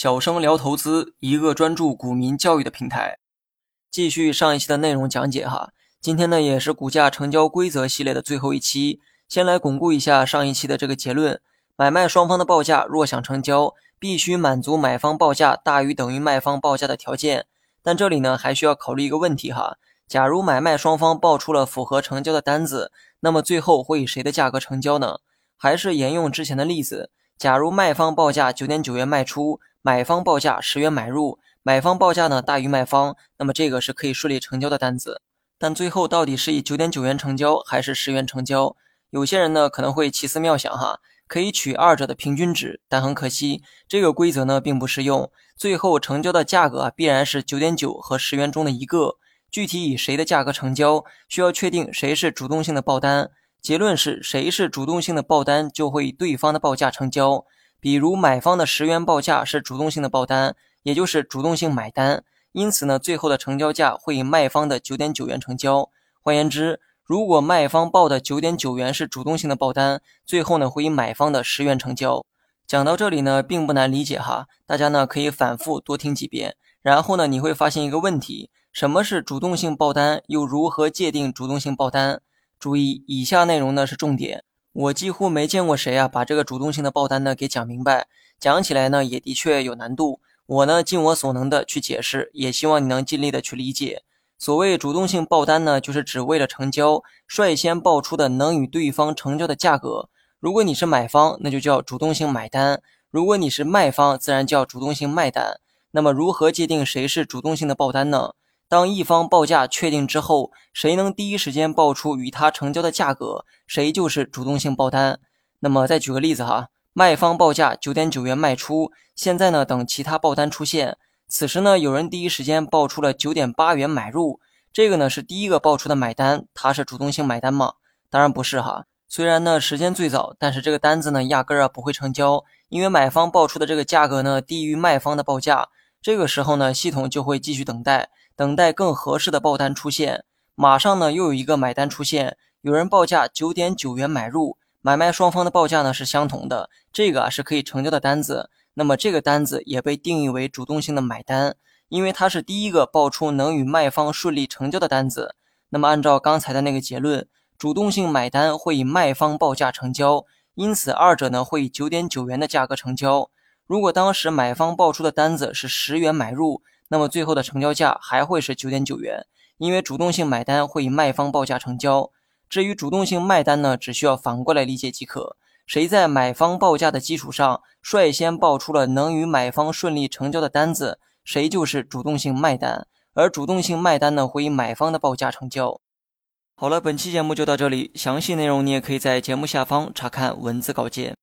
小生聊投资，一个专注股民教育的平台。继续上一期的内容讲解哈，今天呢也是股价成交规则系列的最后一期，先来巩固一下上一期的这个结论：买卖双方的报价若想成交，必须满足买方报价大于等于卖方报价的条件。但这里呢还需要考虑一个问题哈，假如买卖双方报出了符合成交的单子，那么最后会以谁的价格成交呢？还是沿用之前的例子？假如卖方报价九点九元卖出，买方报价十元买入，买方报价呢大于卖方，那么这个是可以顺利成交的单子。但最后到底是以九点九元成交还是十元成交？有些人呢可能会奇思妙想哈，可以取二者的平均值，但很可惜，这个规则呢并不适用。最后成交的价格啊必然是九点九和十元中的一个。具体以谁的价格成交，需要确定谁是主动性的报单。结论是谁是主动性的报单，就会以对方的报价成交。比如买方的十元报价是主动性的报单，也就是主动性买单，因此呢，最后的成交价会以卖方的九点九元成交。换言之，如果卖方报的九点九元是主动性的报单，最后呢会以买方的十元成交。讲到这里呢，并不难理解哈，大家呢可以反复多听几遍，然后呢你会发现一个问题：什么是主动性报单？又如何界定主动性报单？注意，以下内容呢是重点。我几乎没见过谁啊把这个主动性的报单呢给讲明白，讲起来呢也的确有难度。我呢尽我所能的去解释，也希望你能尽力的去理解。所谓主动性报单呢，就是指为了成交，率先报出的能与对方成交的价格。如果你是买方，那就叫主动性买单；如果你是卖方，自然叫主动性卖单。那么如何界定谁是主动性的报单呢？当一方报价确定之后，谁能第一时间报出与他成交的价格，谁就是主动性报单。那么再举个例子哈，卖方报价九点九元卖出，现在呢等其他报单出现，此时呢有人第一时间报出了九点八元买入，这个呢是第一个报出的买单，他是主动性买单吗？当然不是哈。虽然呢时间最早，但是这个单子呢压根儿啊不会成交，因为买方报出的这个价格呢低于卖方的报价，这个时候呢系统就会继续等待。等待更合适的报单出现，马上呢又有一个买单出现，有人报价九点九元买入，买卖双方的报价呢是相同的，这个啊是可以成交的单子，那么这个单子也被定义为主动性的买单，因为它是第一个报出能与卖方顺利成交的单子。那么按照刚才的那个结论，主动性买单会以卖方报价成交，因此二者呢会以九点九元的价格成交。如果当时买方报出的单子是十元买入。那么最后的成交价还会是九点九元，因为主动性买单会以卖方报价成交。至于主动性卖单呢，只需要反过来理解即可。谁在买方报价的基础上率先报出了能与买方顺利成交的单子，谁就是主动性卖单。而主动性卖单呢，会以买方的报价成交。好了，本期节目就到这里，详细内容你也可以在节目下方查看文字稿件。